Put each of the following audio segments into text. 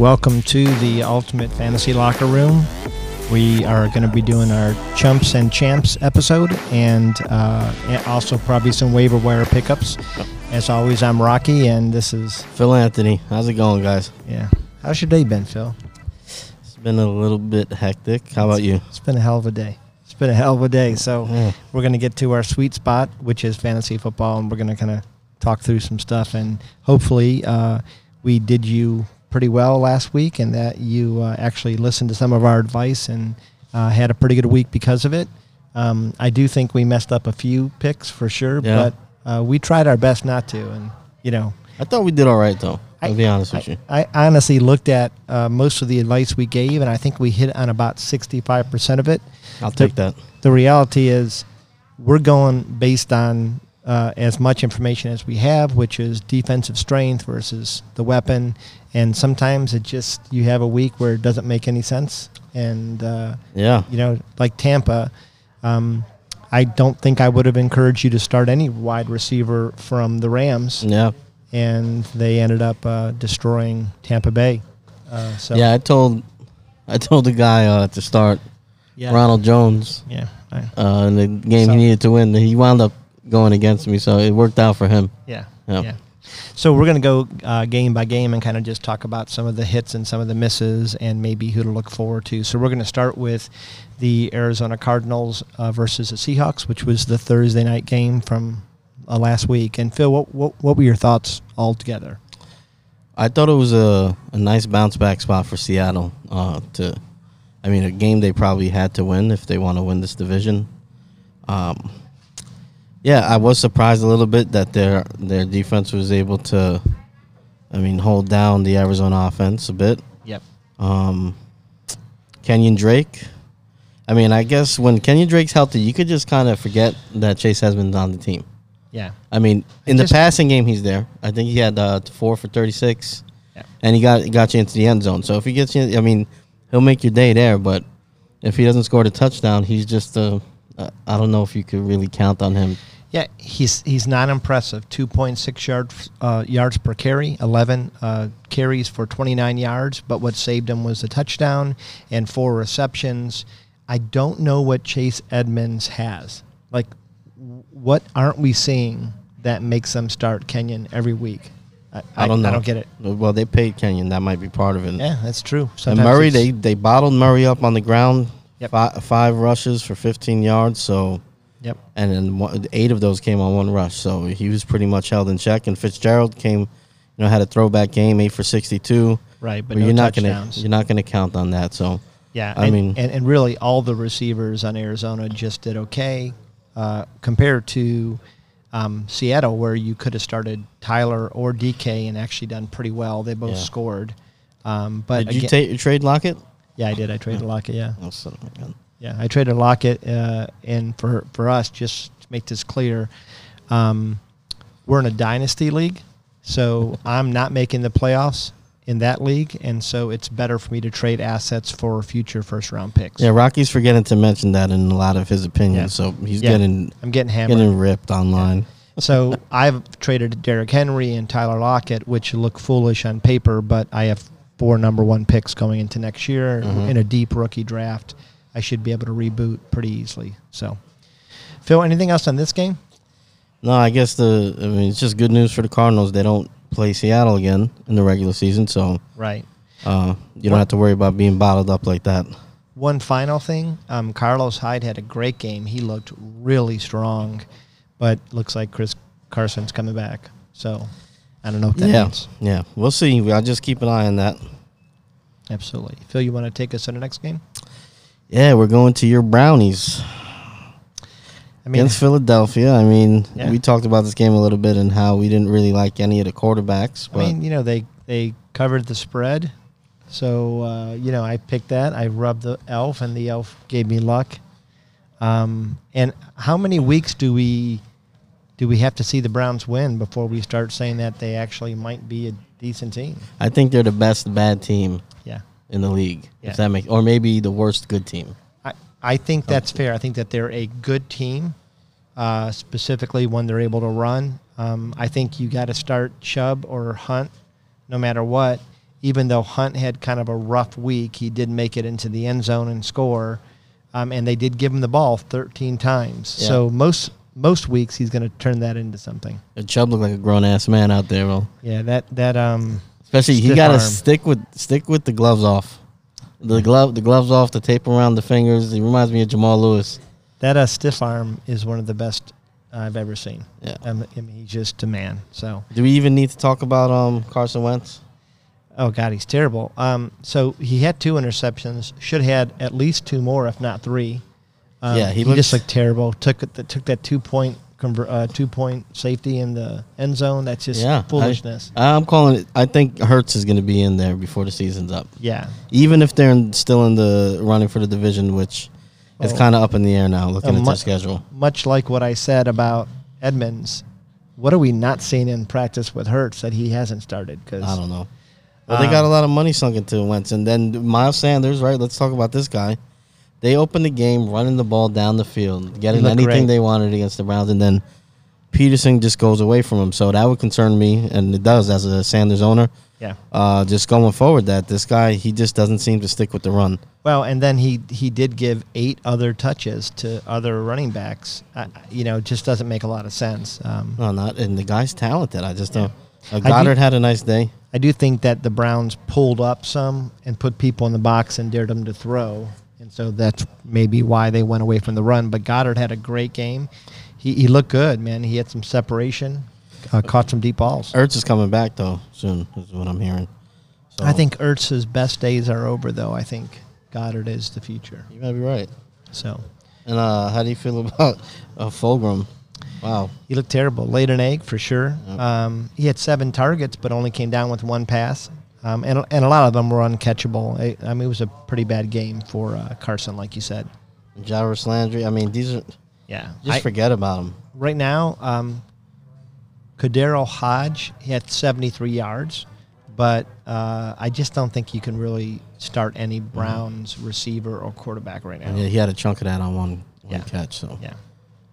welcome to the Ultimate Fantasy Locker Room. We are going to be doing our Chumps and Champs episode and, uh, also probably some waiver wire pickups. As always, I'm Rocky, and this is, Phil Anthony, how's it going, guys? yeah. How's your day been, Phil? It's been a little bit hectic. How about you? It's been a hell of a day. It's been a hell of a day. So Yeah. we're going to get to our sweet spot, which is fantasy football, and we're going to kind of talk through some stuff. And hopefully, uh, we did you pretty well last week, and that you uh, actually listened to some of our advice and uh, had a pretty good week because of it. Um, I do think we messed up a few picks for sure, Yeah. but uh, we tried our best not to. And you know, I thought we did all right, though. I'll I- be honest with you. I, I honestly looked at uh, most of the advice we gave, and I think we hit on about sixty-five percent of it. I'll take that. the reality is we're going based on uh, as much information as we have, which is defensive strength versus the weapon. And sometimes it just you have a week where it doesn't make any sense, and uh, Yeah. you know, like Tampa. Um, I don't think I would have encouraged you to start any wide receiver from the Rams, Yeah. and they ended up uh, destroying Tampa Bay. Uh, so Yeah, I told I told the guy uh, to start yeah, Ronald Jones yeah, uh, in the game So- he needed to win. He wound up going against me, so it worked out for him. Yeah. Yeah. Yeah. So we're going to go uh, game by game and kind of just talk about some of the hits and some of the misses and maybe who to look forward to. So we're going to start with the Arizona Cardinals uh, versus the Seahawks, which was the Thursday night game from uh, last week. And Phil, what, what what were your thoughts altogether? I thought it was a, a nice bounce back spot for Seattle. Uh, to, I mean, a game they probably had to win if they want to win this division. Um, yeah, I was surprised a little bit that their their defense was able to, I mean, hold down the Arizona offense a bit. Yep. Um, Kenyon Drake. I mean, I guess when Kenyon Drake's healthy, you could just kind of forget that Chase has been on the team. Yeah. I mean, in just- the passing game, he's there. I think he had uh, four for thirty six, Yeah. and he got got you into the end zone. So if he gets you, I mean, he'll make your day there. But if he doesn't score the touchdown, he's just uh, uh, I don't know if you could really count on him. Yeah, he's he's not impressive. Two point six yards uh, yards per carry, eleven uh, carries for twenty nine yards. But what saved him was the touchdown and four receptions. I don't know what Chase Edmonds has. Like, what aren't we seeing that makes them start Kenyon every week? I, I, don't know. I don't get it. Well, they paid Kenyon. That might be part of it. Yeah, that's true. And Murray, they they bottled Murray up on the ground. Yep. Five, five rushes for 15 yards. So Yep. and then one, eight of those came on one rush. So he was pretty much held in check. And Fitzgerald came, you know, had a throwback game, eight for 62. Right, but no you're not touchdowns. gonna you're not gonna count on that. So Yeah, I and, mean- and, and really all the receivers on Arizona just did okay uh, compared to um, Seattle, where you could have started Tyler or DK and actually done pretty well. They both Yeah. scored. Um, but did you again- take trade Lockett? Yeah, I did. I traded Lockett. Yeah, Oh, son of a gun. yeah, I traded Lockett, uh, and for for us, just to make this clear, um, we're in a dynasty league, so I'm not making the playoffs in that league, and so it's better for me to trade assets for future first round picks. Yeah, Rocky's forgetting to mention that in a lot of his opinions. Yeah. So he's Yeah. getting I'm getting hammered. getting ripped online. so I've traded Derrick Henry and Tyler Lockett, which look foolish on paper, but I have four number one picks going into next year Mhm. in a deep rookie draft. I should be able to reboot pretty easily. So, Phil, anything else on this game? No, I guess the I mean it's just good news for the Cardinals. They don't play Seattle again in the regular season, so Right. uh, you don't have to worry about being bottled up like that. One final thing: um, Carlos Hyde had a great game. He looked really strong, but looks like Chris Carson's coming back. So, I don't know yeah, means. yeah, we'll see. I'll just keep an eye on that. Absolutely, Phil. You want to take us to the next game? Yeah, we're going to your Brownies I mean, against Philadelphia. I mean, Yeah. we talked about this game a little bit and how we didn't really like any of the quarterbacks, I mean, you know, they they covered the spread, so uh, you know, I picked that. I rubbed the elf, and the elf gave me luck. Um, and how many weeks do we do we have to see the Browns win before we start saying that they actually might be a decent team? I think they're the best bad team Yeah, in the league. Yeah. If that makes, or maybe the worst good team. I I think that's fair. I think that they're a good team, uh, specifically when they're able to run. Um, I think you got to start Chubb or Hunt, no matter what. even though Hunt had kind of a rough week, he did make it into the end zone and score. Um, and they did give him the ball 13 times. Yeah. So most most weeks he's going to turn that into something. And Chubb looked like a grown ass man out there, bro. Yeah, that that um Especially he got to stick with stick with the gloves off. The glove the gloves off, the tape around the fingers. He reminds me of Jamal Lewis. that uh, stiff arm is one of the best I've ever seen. Yeah. Um, I mean, he's just a man. So Do we even need to talk about um Carson Wentz? Oh God, he's terrible. Um, so he had two interceptions. Should have had at least two more, if not three. Um, Yeah, he he, just looks- looked terrible. Took it, took that two point conver- uh, two point safety in the end zone. That's just Yeah, foolishness. I, I'm calling it. I think Hurts is going to be in there before the season's up. yeah, Even if they're in, still in the running for the division, which is Oh. kind of up in the air now, looking Um, at mu- their schedule. much like what I said about Edmonds. What are we not seeing in practice with Hurts that he hasn't started? Because I don't know. Well, they Um, got a lot of money sunk into Wentz, and then Miles Sanders. Right, let's talk about this guy. They opened the game running the ball down the field, getting anything great. they wanted against the Browns, and then Pederson just goes away from him. So that would concern me, and it does as a Sanders owner. yeah. Uh, just going forward, that this guy he just doesn't seem to stick with the run. Well, and then he he did give eight other touches to other running backs. Uh, you know, just doesn't make a lot of sense. Um, No, not and the guy's talented. I just don't. Uh, do- Goedert had a nice day. I do think that the Browns pulled up some and put people in the box and dared them to throw, and so that's maybe why they went away from the run. But Goedert had a great game. He, he looked good, man. He had some separation, uh, caught some deep balls. Ertz is coming back though soon. Is what I'm hearing. So, I think Ertz's best days are over, though. I think Goedert is the future. you might be right. So And uh, how do you feel about uh, Fulgham? Wow. he looked terrible. Laid an egg for sure. Yep. Um, he had seven targets, but only came down with one pass. Um, and, and a lot of them were uncatchable. I, I mean, it was a pretty bad game for uh, Carson, like you said. Jarvis Landry. I mean, these are Yeah. just I- forget about them. right now, um, KhaDarel Hodge he had 73 yards, but uh, I just don't think you can really start any Browns receiver or quarterback right now. Yeah, he had a chunk of that on one, one Yeah. catch. So Yeah.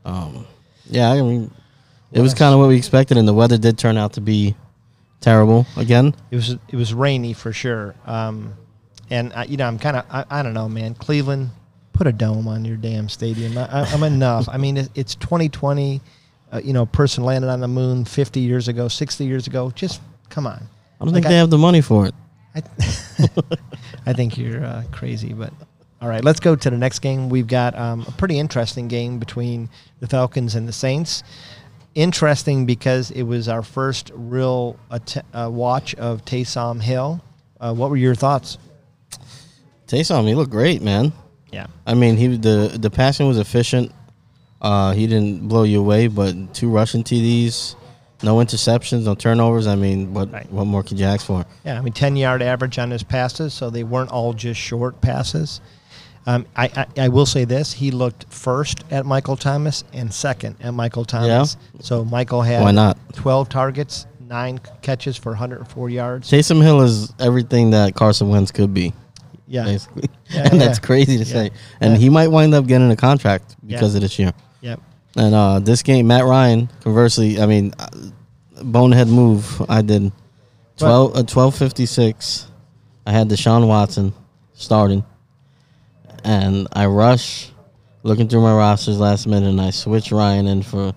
um, yeah, I mean, it What was kind of what we expected, and the weather did turn out to be terrible again. It was it was rainy for sure. Um, and I, you know, I'm kind of I, I don't know, man. Cleveland, put a dome on your damn stadium. I, I'm enough. I mean, it, it's 2020. Uh, you know, a person landed on the moon 50 years ago, 60 years ago. Just come on. I don't Like think I- they have the money for it. I, I think you're uh, crazy, but all right, let's go to the next game. We've got um, a pretty interesting game between the Falcons and the Saints. Interesting because it was our first real att- uh, watch of Taysom Hill. Uh, what were your thoughts? Taysom, he looked great, man. Yeah, I mean, he the the passing was efficient. Uh, he didn't blow you away, but two rushing TDs, no interceptions, no turnovers. I mean, what Right. what more could you ask for? yeah. I mean, ten yard average on his passes, so they weren't all just short passes. Um, I, I, I will say this: he looked first at Michael Thomas and second at Michael Thomas. Yeah. So Michael had Why not? 12 targets, nine catches for 104 yards. Taysom Hill is everything that Carson Wentz could be, Yeah, basically, Yeah, and that's yeah. crazy to say. And he might wind up getting a contract because of this year. yep. And uh, this game, Matt Ryan, conversely, I mean, uh, bonehead move. I did 12, uh, 1256. I had Deshaun Watson starting. And I rush looking through my rosters last minute and I switch Ryan in for,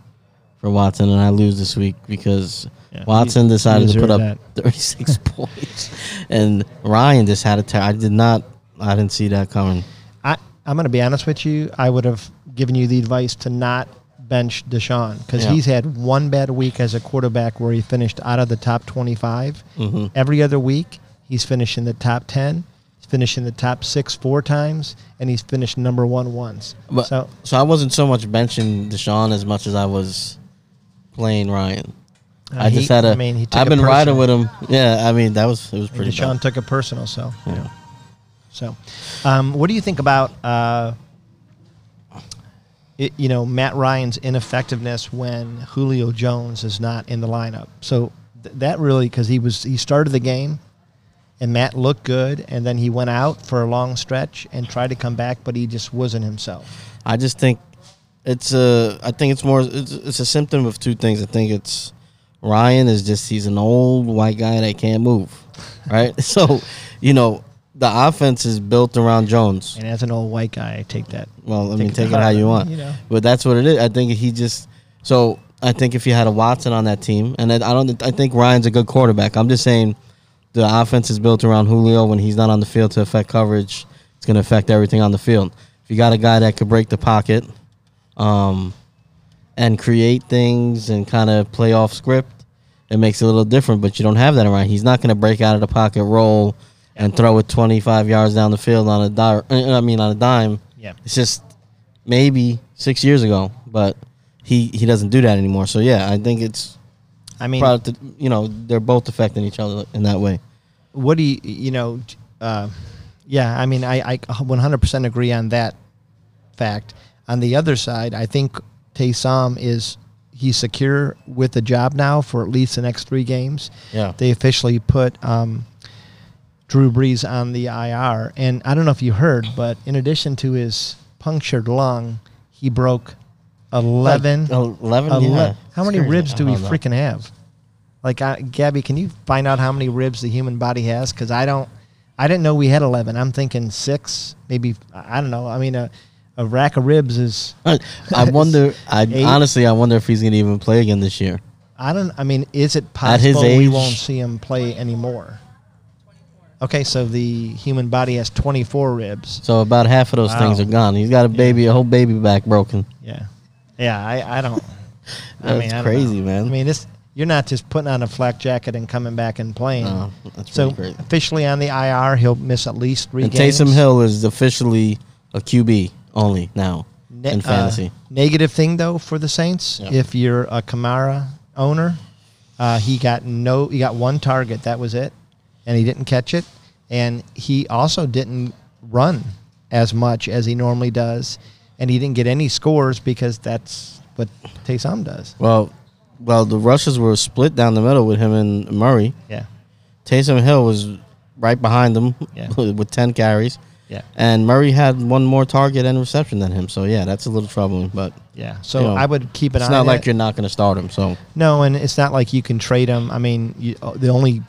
for Watson and I lose this week because Yeah, Watson you- decided you to put up deserve 36 points. And Ryan just had a tear. I did not, I didn't see that coming. I, I'm going to be honest with you. I would have given you the advice to not bench Deshaun because Yeah. he's had one bad week as a quarterback where he finished out of the top 25. hmm Every other week, he's finished in the top 10. Finished in the top six four times, and he's finished number one once. But, so so I wasn't so much benching Deshaun as much as I was playing Ryan. uh, I just had a. I mean, he it been riding with him. Yeah, I mean that was it was And pretty. Deshaun bad. took it personal. So, you Yeah. know. so, um, what do you think about uh, it, you know Matt Ryan's ineffectiveness when Julio Jones is not in the lineup? So th- that really because he was he started the game, and Matt looked good, and then he went out for a long stretch and tried to come back, but he just wasn't himself. I just think it's a. I think it's more. It's, it's a symptom of two things. I think it's Ryan is just he's an old white guy that can't move. right? so, you know, the offense is built around Jones. And as an old white guy, I take that. Well, I mean, take it how you want. You know. But that's what it is. I think he just so I think if you had a Watson on that team, and I I don't, I think Ryan's a good quarterback. I'm just saying the offense is built around Julio. When he's not on the field to affect coverage, it's going to affect everything on the field. If you got a guy that could break the pocket, um, and create things and kind of play off script, it makes it a little different. But you don't have that around. He's not going to break out of the pocket, roll, and throw it 25 yards down the field on a dime. I mean, on a dime. Yeah. It's just maybe six years ago, but he he doesn't do that anymore. So yeah, I think it's I mean, you know they're both affecting each other in that way. what do you you know uh, yeah i mean I, I 100% agree on that fact on the other side i think Taysom is he's secure with the job now for at least the next three games Yeah. they officially put um, drew brees on the ir and i don't know if you heard but in addition to his punctured lung he broke 11 Like, 11, Ele- yeah. How many crazy. ribs do we freaking have? Like, uh, Gabby, can you find out how many ribs the human body has? Because I don't, I didn't know we had eleven. I'm thinking six, maybe. I I don't know. I mean, a, a rack of ribs is. I, I wonder. I Eight. honestly, I wonder if he's going to even play again this year. I don't. I mean, is it possible we won't see him play anymore? Okay, so the human body has 24 ribs. So about half of those things are gone. He's got a baby, a whole baby back broken. Yeah, yeah. I, I don't. I That's mean, I don't crazy, know. man. I mean, this. You're not just putting on a flak jacket and coming back and playing. No, that's So crazy. officially on the IR, he'll miss at least three And games. Taysom Hill is officially a QB only now Ne- in uh, fantasy. negative thing though for the Saints, Yeah. if you're a Kamara owner, uh, he got no, he got one target. That was it, and he didn't catch it. And he also didn't run as much as he normally does, and he didn't get any scores because that's what Taysom does. well, well, the rushes were split down the middle with him and Murray. Yeah, Taysom Hill was right behind him Yeah. with 10 carries. yeah, And Murray had one more target and reception than him. So, yeah, that's a little troubling. But yeah. So You know, I would keep an it's eye. It's not like that. you're not going to start him. So, No, and it's not like you can trade him. I mean, you, uh, the only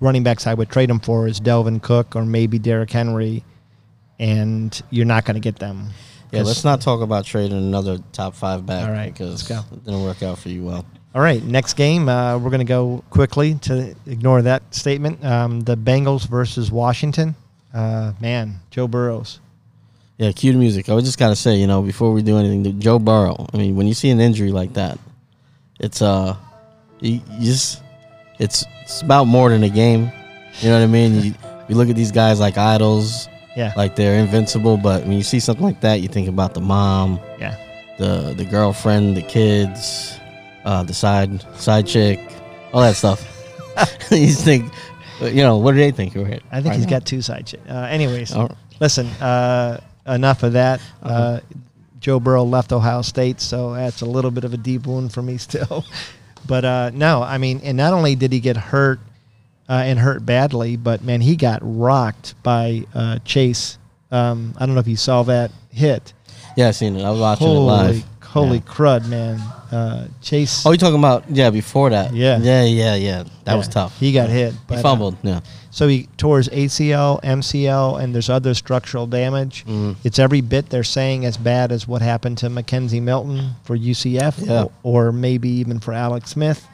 running backs I would trade him for is Dalvin Cook or maybe Derrick Henry, and you're not going to get them. Yeah, let's not talk about trading another top five back All right, because let's go. it didn't work out for you well. All right, next game. Uh, we're going to go quickly to ignore that statement. Um, the Bengals versus Washington. Uh, man, Joe Burrows. Yeah, cue the music. I was just gotta say, you know, before we do anything, Joe Burrow. I mean, when you see an injury like that, it's uh, you, you just it's it's about more than a game. You know what I mean? You, you look at these guys like idols, Yeah, like they're invincible, but when you see something like that, you think about the mom, yeah, the the girlfriend, the kids, uh, the side side chick, all that stuff. you think, you know, what do they think? Right? I think right he's now? got two side chicks. Uh, anyways, Oh, listen. Uh, enough of that. uh Uh-huh. Joe Burrow left Ohio State, so that's a little bit of a deep wound for me still. but uh, no, I mean, and not only did he get hurt uh, and hurt badly, but man, he got rocked by uh, Chase. Um, I don't know if you saw that hit. yeah, I seen it. I was watching holy, it live. holy Yeah. crud, man! Uh, Chase. Oh, you talking about yeah before that? Yeah. yeah, yeah, yeah. That was tough. He got hit. He but, uh, fumbled. Yeah, So he tore his ACL, MCL, and there's other structural damage. Mhm. It's every bit they're saying as bad as what happened to McKenzie Milton for UCF, Yeah. or, or maybe even for Alex Smith.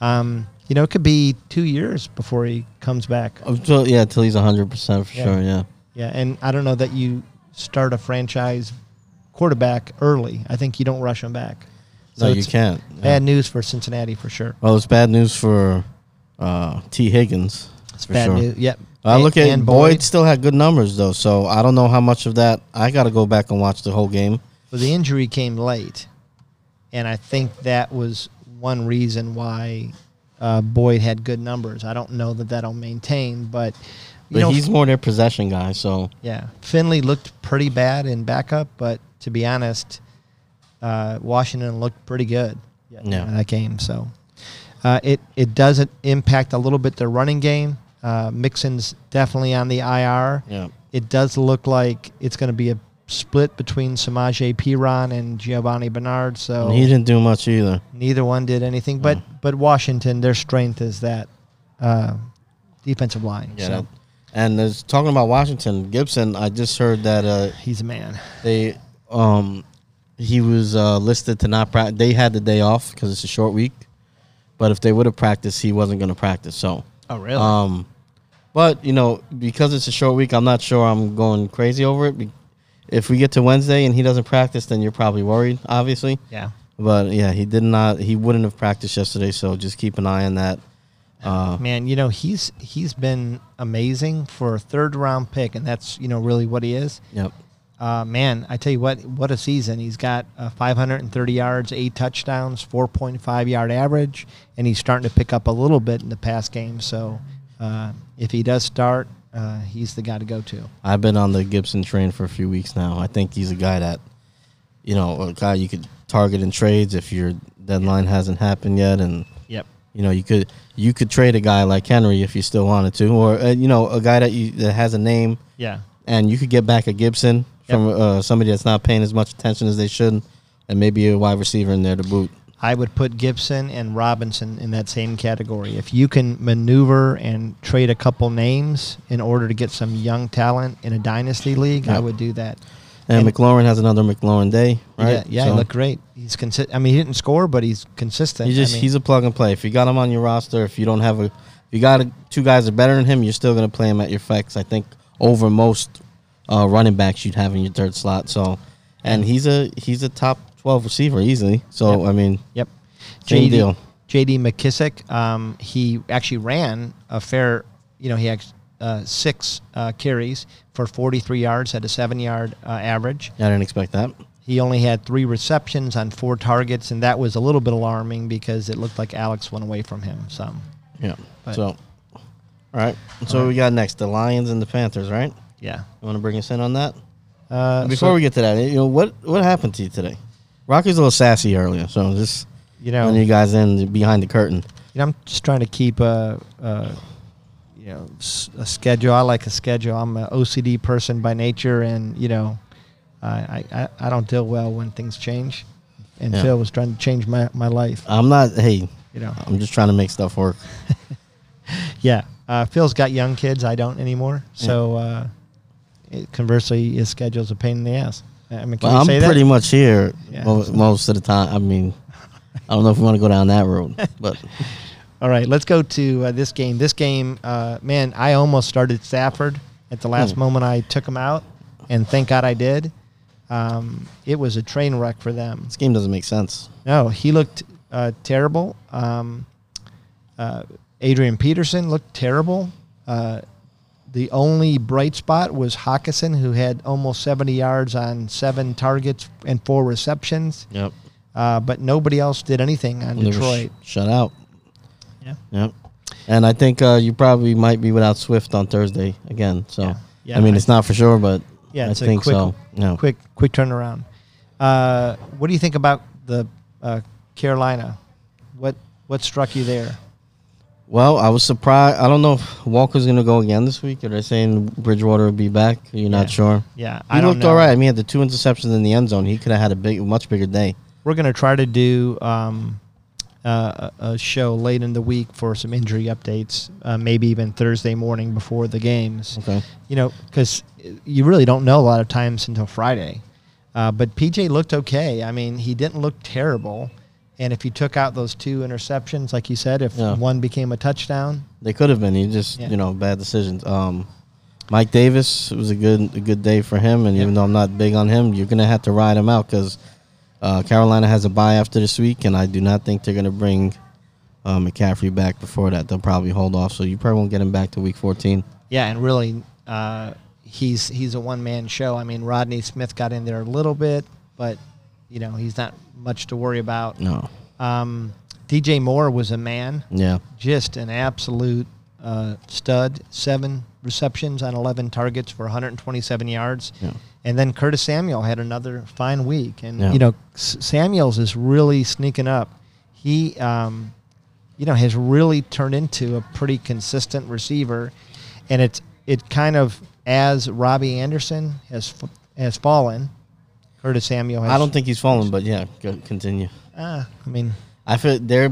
Um, you know, it could be two years before he comes back. Until, yeah, until he's hundred percent for Yeah. sure. Yeah, Yeah, and I don't know that you start a franchise quarterback early. I think you don't rush him back. no, you can't. Yeah. Bad news for Cincinnati for sure. Well, it's bad news for uh, T. Higgins. It's bad sure. news. Yep. I look at and Boyd. Still had good numbers though, so I don't know how much of that. I got to go back and watch the whole game. Well, the injury came late, and I think that was one reason why uh, Boyd had good numbers. I don't know that that'll maintain, but you But know, he's more their possession guy. So yeah, Finley looked pretty bad in backup, but to be honest, uh, Washington looked pretty good Yeah. in that game. So uh, it it doesn't impact a little bit their running game. Uh, Mixon's definitely on the IR. yeah, It does look like it's going to be a split between Samaje Perine and Giovani Bernard. So And he didn't do much either. neither one did anything. But but Washington, their strength is that uh, defensive line. Yeah. so and there's talking about Washington Gibson. I just heard that uh, he's a man. they um he was uh, listed to not practice. They had the day off because it's a short week. But if they would have practiced, he wasn't going to practice. So Oh, really? Um, but you know, because it's a short week, I'm not sure I'm going crazy over it. Be- If we get to Wednesday and he doesn't practice, then you're probably worried, obviously. yeah. But yeah, he did not. He wouldn't have practiced yesterday, so just keep an eye on that. Uh, Man, you know he's he's been amazing for a third round pick, and that's you know really what he is. yep. Uh, man, I tell you what, what a season! He's got uh, 530 yards, eight touchdowns, 4.5 yard average, and he's starting to pick up a little bit in the pass game. So uh, if he does start, uh, he's the guy to go to. I've been on the Gibson train for a few weeks now. I think he's a guy that, you know, a guy you could target in trades if your deadline hasn't happened yet, and Yep. you know you could you could trade a guy like Henry if you still wanted to, or uh, you know a guy that you that has a name Yeah. and you could get back a Gibson from uh, somebody that's not paying as much attention as they should, and maybe a wide receiver in there to boot. I would put Gibson and Robinson in that same category. If you can maneuver and trade a couple names in order to get some young talent in a dynasty league, I would do that. And, And- McLaurin has another McLaurin day, right? Yeah, yeah, he So looked great. He's consistent. I mean, he didn't score, but he's consistent. He just I mean, he's a plug and play. If you got him on your roster, if you don't have a, if you got a, two guys that are better than him, you're still gonna play him at your flex. I think over most uh, running backs you'd have in your third slot. So, and he's a he's a top twelve receiver easily. So Yep. I mean, Yep. Same deal. JD McKissic, um, he actually ran a fair, you know, he had uh, six uh, carries for 43 yards, at a seven yard uh, average. I didn't expect that. He only had three receptions on four targets, and that was a little bit alarming because it looked like Alex went away from him some. Yeah. But- so, all right. So All right. we got next the Lions and the Panthers, right? Yeah. You want to bring us in on that? Uh, Before so, we get to that, you know what what happened to you today? Rocky's a little sassy earlier, so just you know, you guys in behind the curtain. You know, I'm just trying to keep a, a you know a schedule. I like a schedule. I'm an OCD person by nature, and you know, I I, I don't deal well when things change. And Yeah. Phil was trying to change my, my life. I'm not. Hey, You know, I'm just trying to make stuff work. yeah. Uh, Phil's got young kids. I don't anymore. So uh, it, conversely, his schedule's a pain in the ass. I mean, can Well, we I'm pretty that? much here Yeah. most, most of the time. I mean, I don't know if we want to go down that road, but All right, let's go to uh, this game. This game, uh, man, I almost started Stafford at the last Hmm. moment. I took him out, and thank God I did. Um, it was a train wreck for them. this game doesn't make sense. No, he looked uh, terrible. Um, uh, Adrian Peterson looked terrible. Uh, the only bright spot was Hockenson, who had almost 70 yards on seven targets and four receptions. Yep. Uh, but nobody else did anything on They were sh- Detroit. shut out. Yeah. Yep. And I think uh, you probably might be without Swift on Thursday again. So, Yeah. Yeah, I mean, I- it's not for sure, but Yeah, I think quick- so. No. quick quick turnaround. Uh, what do you think about the uh, Carolina? What what struck you there? Well, I was surprised. I don't know if Walker's going to go again this week. Are they saying Bridgewater will be back? You're Yeah. not sure. Yeah, He I don't looked know. all right. I mean, he had the two interceptions in the end zone. He could have had a big, much bigger day. We're gonna try to do um, uh, a a show late in the week for some injury updates. Uh, maybe even Thursday morning before the games. Okay. You know, because you really don't know a lot of times until Friday. Uh, but PJ looked okay. I mean, he didn't look terrible. And if you took out those two interceptions, like you said, if Yeah. one became a touchdown, They could have been. He just, Yeah. you know, bad decisions. Um, Mike Davis it was a good, a good day for him. And even though I'm not big on him, you're gonna have to ride him out because uh, Carolina has a bye after this week, and I do not think they're gonna bring uh, McCaffrey back before that. They'll probably hold off, so you probably won't get him back to week 14. Yeah, and really, uh, he's he's a one man show. I mean, Rodney Smith got in there a little bit, but you know he's not much to worry about. No. Um, DJ Moore was a man, Yeah. just an absolute uh, stud. Seven receptions on 11 targets for 127 yards. Yeah. And then Curtis Samuel had another fine week, and Yeah. you know S- Samuel's is really sneaking up. He, um, you know, has really turned into a pretty consistent receiver, and it's it kind of as Robbie Anderson has f- has fallen. Curtis Samuel. Has, I don't think he's fallen, but yeah, go, continue. Ah, I mean, I feel they're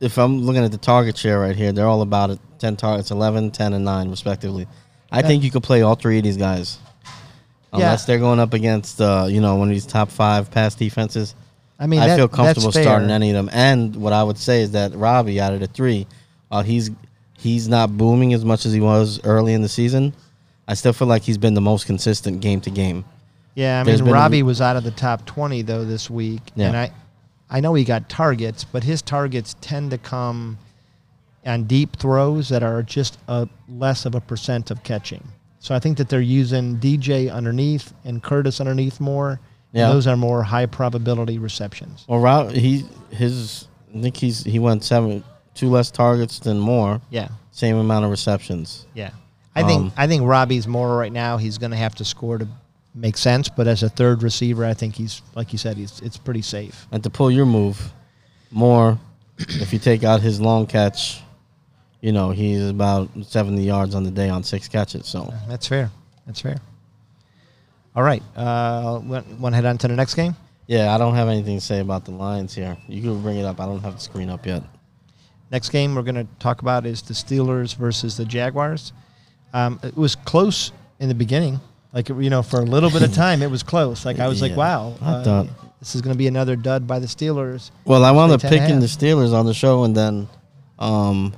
if I'm looking at the target share right here, they're all about it. 10 targets, 11, 10, and 9, respectively. I Yeah. think you could play all three of these guys. Unless they're going up against, uh, you know, one of these top five pass defenses. I mean, I that- feel comfortable starting any of them. And what I would say is that Robbie, out of the three, uh, he's he's not booming as much as he was early in the season. I still feel like he's been the most consistent game to game. Yeah, I There's mean, been a- Robbie was out of the top 20 though this week, Yeah. and I, I know he got targets, but his targets tend to come on deep throws that are just a less of a percent of catching. So I think that they're using DJ underneath and Curtis underneath more. Yeah. those are more high probability receptions. Well, Rob, he his I think he's he went seven two less targets than more, Yeah, same amount of receptions. yeah. I think Um, I think Robbie's more right now. He's going to have to score to make sense, but as a third receiver, I think he's like you said, he's it's pretty safe. And to pull your move, more if you take out his long catch, you know he's about seventy yards on the day on six catches. So That's fair. That's fair. All right. Uh, want to head on to the next game? yeah, I don't have anything to say about the Lions here. You can bring it up. I don't have the screen up yet. Next game we're going to talk about is the Steelers versus the Jaguars. Um, it was close in the beginning. Like, you know, for a little bit of time, it was close. Like, I was like, wow, I uh, thought- this is going to be another dud by the Steelers. Well, I wound up Like 10 picking the. Steelers on the show, and then um,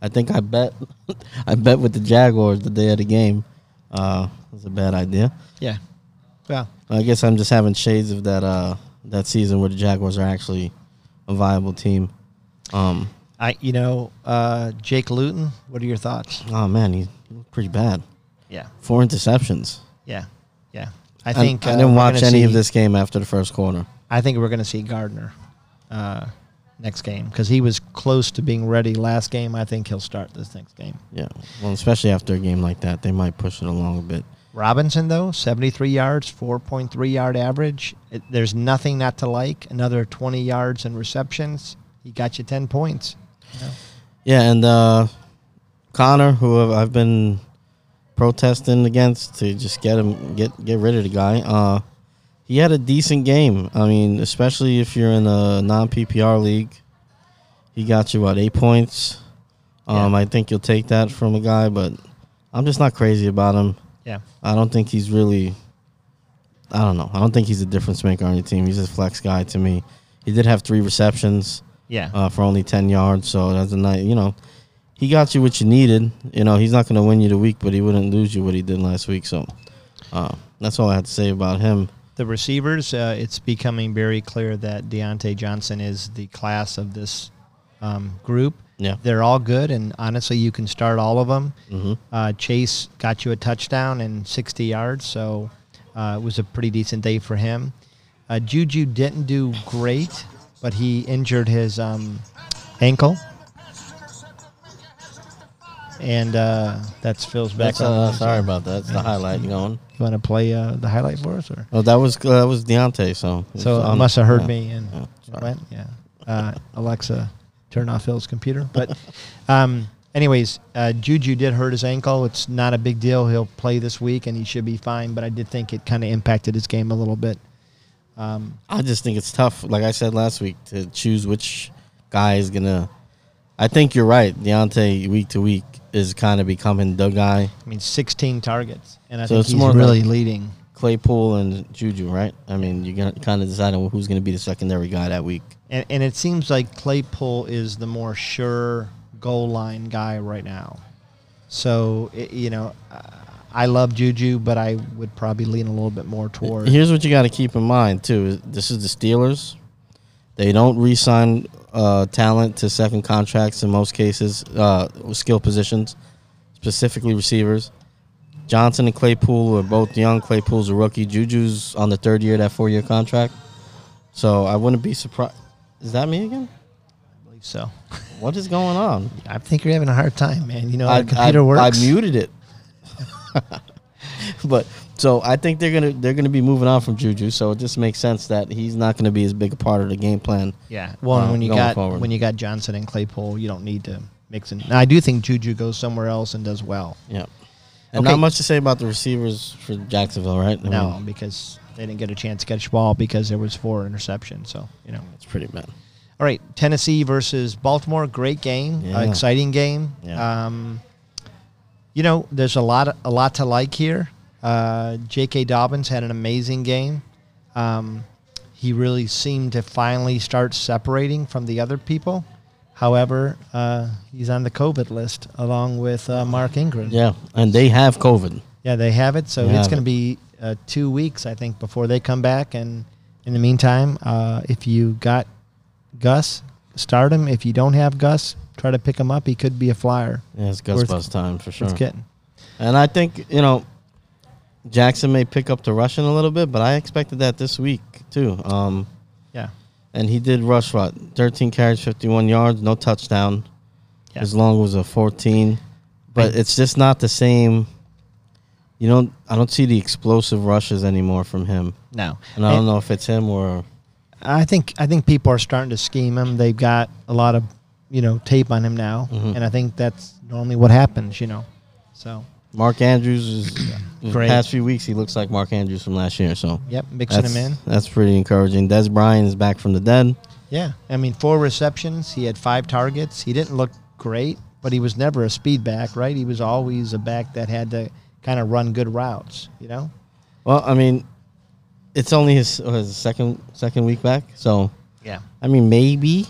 I think I bet I bet with the Jaguars the day of the game. Uh, it was a bad idea. Yeah. Well, I guess I'm just having shades of that uh, that season where the Jaguars are actually a viable team. Um, I, you know, uh, Jake Luton, what are your thoughts? oh man, he looked pretty bad. Yeah. Four interceptions. Yeah. Yeah. I I think I uh, didn't we're watch any of this game after the first quarter. I think we're going to see Gardner uh, next game because he was close to being ready last game. I think he'll start this next game. Yeah, well, especially after a game like that, they might push it along a bit. Robinson, though, 73 yards, 4.3 yard average. It, there's nothing not to like. Another 20 yards and receptions. He got you 10 points. Yeah, and uh, Conner, who I've been protesting against to just get him get get rid of the guy. Uh, he had a decent game. I mean, especially if you're in a non PPR league, he got you what eight points. Um, Yeah. I think you'll take that from a guy, but I'm just not crazy about him. Yeah. I don't think he's really. I don't know. I don't think he's a difference maker on your team. He's a flex guy to me. He did have three receptions Yeah. uh, for only 10 yards. So that's a nice, you know, he got you what you needed. You know, he's not going to win you the week, but he wouldn't lose you what he did last week. So uh, that's all I had to say about him. the receivers, uh, it's becoming very clear that Diontae Johnson is the class of this um, group. Yeah. They're all good, and honestly, you can start all of them. hmm Uh, Chase got you a touchdown and 60 yards, so uh, it was a pretty decent day for him. Uh, Juju didn't do great, but he injured his um, ankle. And uh, that's Phil's back That's, uh, sorry about that. It's the highlight going. You want to play uh, the highlight for us? or Oh, that was uh, that was Diontae. So So on- must have heard yeah. me and Yeah, went, yeah. Uh, Alexa, turn off Phil's computer. But, um, anyways, uh, Juju did hurt his ankle. It's not a big deal. He'll play this week and he should be fine. But I did think it kind of impacted his game a little bit. Um, I just think it's tough. Like I said last week, to choose which guy is gonna. I think you're right. Diontae week to week is kind of becoming the guy. I mean, 16 targets, and I So think it's he's more really like- leading. Claypool and Juju, right? I mean, you're gonna kind of decide on who's going to be the secondary guy that week. And, and it seems like Claypool is the more sure goal line guy right now. So, it, you know, uh, I love Juju, but I would probably lean a little bit more toward. Here's what you got to keep in mind too. This is the Steelers. They don't re-sign uh, talent to second contracts in most cases, uh, skill positions, specifically receivers. Johnson and Claypool are both young. Claypool's a rookie. Juju's on the third year of that four-year contract. So I wouldn't be surprised. Is that me again? I believe so. What is going on? I think you're having a hard time, man. You know how I, the computer I, works. I muted it. but so I think they're gonna they're gonna be moving on from Juju. So it just makes sense that he's not gonna be as big a part of the game plan. Yeah. Well, uh, when you got forward. when you got Johnson and Claypool, you don't need to mix in. Now, I do think Juju goes somewhere else and does well. Yeah. And Okay. not much to say about the receivers for Jacksonville, right? I no, mean, because they didn't get a chance to catch the ball because there was four interceptions. So you know. it's pretty bad. All right, Tennessee versus Baltimore. Great game, uh, exciting game. Yeah. Um, you know, there's a lot, a lot to like here. Uh, J.K. Dobbins had an amazing game. Um, he really seemed to finally start separating from the other people. However, uh, he's on the COVID list along with uh, Mark Ingram. Yeah, and they have COVID. Yeah, they have it. So They it's going to be uh, two weeks, I think, before they come back. And in the meantime, uh, if you got Gus, start him. If you don't have Gus, try to pick him up. He could be a flyer. Yeah, it's Gus Bus time for sure. It's getting. And I think you know Jackson may pick up the rushing a little bit, but I expected that this week too. Um, Yeah. and he did rush what 13 carries, 51 yards, no touchdown. Yeah. His long was a 14, but I- it's just not the same. You don't. I don't see the explosive rushes anymore from him, No. and I don't And know if it's him or I think I think people are starting to scheme him. They've got a lot of you know tape on him now, Mhm. and I think that's normally what happens. You know, so Mark Andrews. Is the Great. past few weeks he looks like Mark Andrews from last year. So yep, mixing him in. that's pretty encouraging. Dez Bryant is back from the dead. Yeah, I mean, four receptions. He had five targets. He didn't look great, but he was never a speed back, right? He was always a back that had to kind of run good routes. You know? Well, I mean, it's only his, uh, his second second week back, so Yeah. I mean maybe.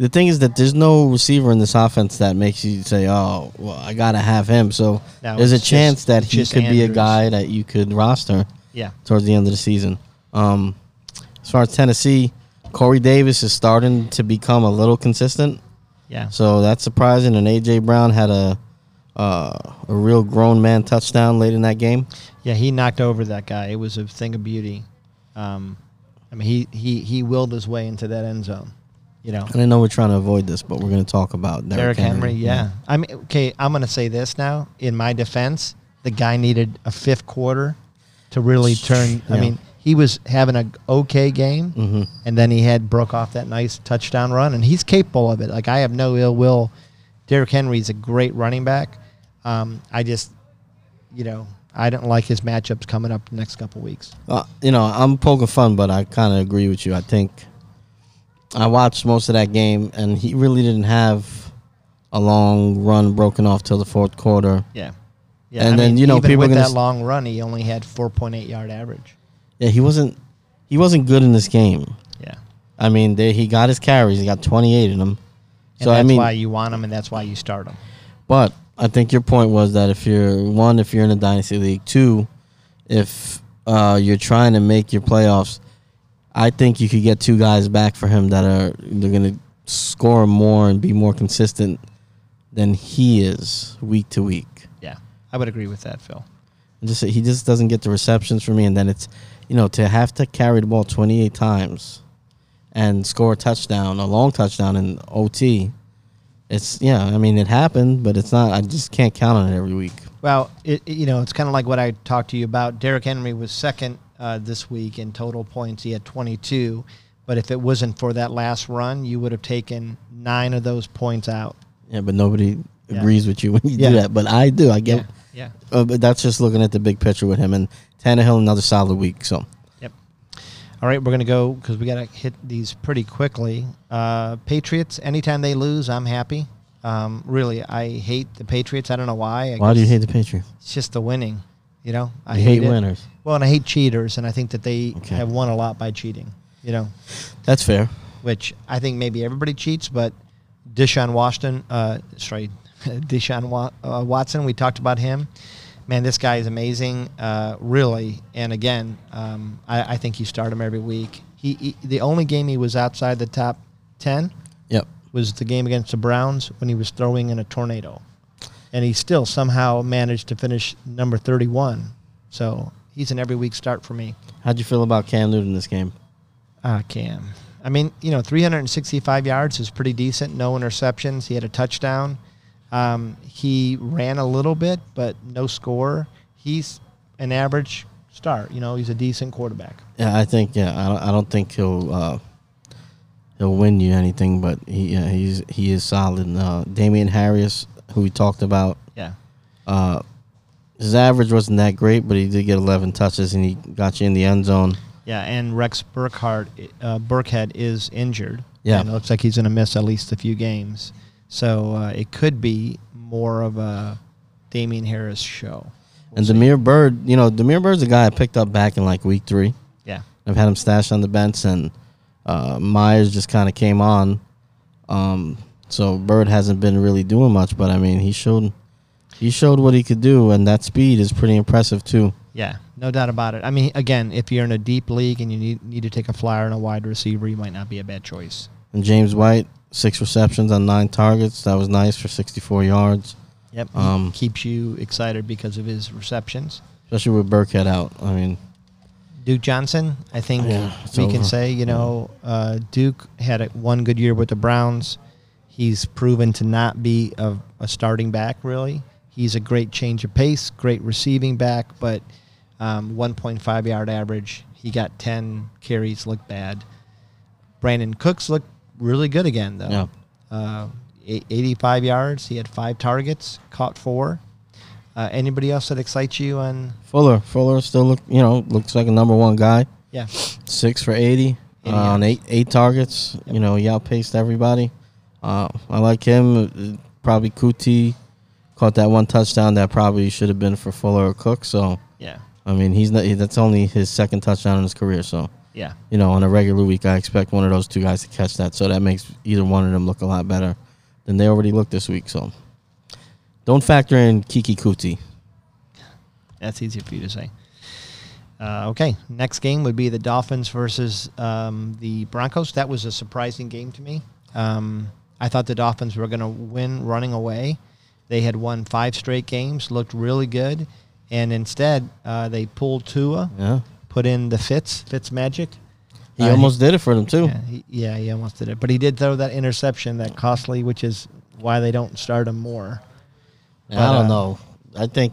The thing is that there's no receiver in this offense that makes you say, "Oh, well, I gotta have him." So No, there's a chance just- that he could be a guy that you could roster Yeah. towards the end of the season. Um, as far as Tennessee, Corey Davis is starting to become a little consistent, Yeah. so that's surprising. And AJ Brown had a uh, a real grown man touchdown late in that game. Yeah. He knocked over that guy. It was a thing of beauty. Um, I mean, he he he willed his way into that end zone. You know. And I know we're trying to avoid this, but we're going to talk about Derrick Derrick, Henry, yeah. I mean, okay, I'm going to say this now. In my defense, the guy needed a fifth quarter to really turn. I mean, he was having a okay game, Mhm. and then he had broke off that nice touchdown run, and he's capable of it. Like I have no ill will. Derrick Henry's a great running back. Um, I just, you know, I don't like his matchups coming up the next couple weeks. Uh, you know, I'm poking fun, but I kind of agree with you. I think I watched most of that game, and he really didn't have a long run broken off till the fourth quarter. Yeah, yeah. And I then, mean, you know, even people with that s- long run, he only had 4.8 yard average. Yeah, he wasn't he wasn't good in this game. Yeah. I mean, they, he got his carries. He got 28 in them. And So that's I mean, why you want him, and that's why you start him. But I think your point was that if you're one, if you're in a dynasty league, two, if uh, you're trying to make your playoffs, I think you could get two guys back for him that are they're going to score more and be more consistent than he is week to week. Yeah, I would agree with that, Phil. And just he just doesn't get the receptions for me, and then it's you know to have to carry the ball 28 times and score a touchdown, a long touchdown in OT. It's yeah, I mean it happened, but it's not. I just can't count on it every week. Well, it- you know, it's kind of like what I talked to you about. Derrick Henry was second uh, this week in total points. He had 22. But if it wasn't for that last run, you would have taken nine of those points out. Yeah, but nobody Yeah. agrees with you when you Yeah. do that. But I do. I get. Yeah. Uh, but that's just looking at the big picture with him and Tannehill. Another solid week. So Yep. All right, we're going to go because we got to hit these pretty quickly. Uh, Patriots, anytime they lose, I'm happy. Um, really, I hate the Patriots. I don't know why. I why do you hate the Patriots? It's just the winning. You know, I You hate it. winners. Well, and I hate cheaters, and I think that they Okay. have won a lot by cheating. You know, That's fair. which I think maybe everybody cheats, but Deshaun Washington, uh, sorry, Deshaun Wa- uh, Watson, we talked about him. Man, this guy is amazing, uh, really. And again, um, I, I think you start him every week. He, he the only game he was outside the top ten Yep. was the game against the Browns when he was throwing in a tornado, and he still somehow managed to finish number thirty-one. So he's an every week start for me. How'd you feel about Cam Newton this game? Ah, Cam. I mean, you know, 365 yards is pretty decent. No interceptions. He had a touchdown. Um, he ran a little bit, but no score. He's an average start. You know, he's a decent quarterback. Yeah, I think yeah. I don't, I don't think he'll uh, he'll win you anything, but he yeah, he's he is solid. Uh, Damien Harris, who we talked about, Yeah. uh, his average wasn't that great, but he did get 11 touches and he got you in the end zone. Yeah, and Rex Burkhardt, uh, Burkhead is injured. Yeah. And it looks like he's going to miss at least a few games. So uh, it could be more of a Damien Harris show. We'll and see. Damiere Byrd, you know, Damiere Byrd's a guy I picked up back in like week three. Yeah. I've had him stashed on the bench, and uh, Meyers just kind of came on. Um, so Byrd hasn't been really doing much, but I mean, he showed he showed what he could do, and that speed is pretty impressive too. Yeah, no doubt about it. I mean, again, if you're in a deep league and you need, need to take a flyer and a wide receiver, you might not be a bad choice. And James White, six receptions on nine targets. That was nice for 64 yards, Yep. Um, keeps you excited because of his receptions. especially with Burkhead out. I mean, Duke Johnson, I think Yeah, we can say, you know, uh, Duke had a, one good year with the Browns. He's proven to not be a, a starting back, really. He's a great change of pace, great receiving back, but um, 1.5 yard average. He got 10 carries, looked bad. Brandin Cooks looked really good again, though. Yeah. Uh, 85 yards. He had five targets, caught four. Uh, anybody else that excites you on? Fuller, Fuller still look, you know, looks like a number one guy. Yeah. Six for 80 uh, on eight eight targets. Yep. You know, he outpaced everybody. Uh, I like him. Uh, Probably Coutee caught that one touchdown that probably should have been for Fuller or Cook. So Yeah. I mean, he's not, that's only his second touchdown in his career. So Yeah. you know, on a regular week, I expect one of those two guys to catch that. So that makes either one of them look a lot better than they already look this week. So don't factor in Keke Coutee. That's easy for you to say. Uh, okay, next game would be the Dolphins versus um, the Broncos. That was a surprising game to me. Um, I thought the Dolphins were going to win running away. They had won five straight games, looked really good, and instead uh, they pulled Tua, Yeah, put in the Fitz Fitz magic. he Uh, almost did it for them too. Yeah, he, yeah, he almost did it, but he did throw that interception, that costly, which is why they don't start him more. I don't uh, know. I think,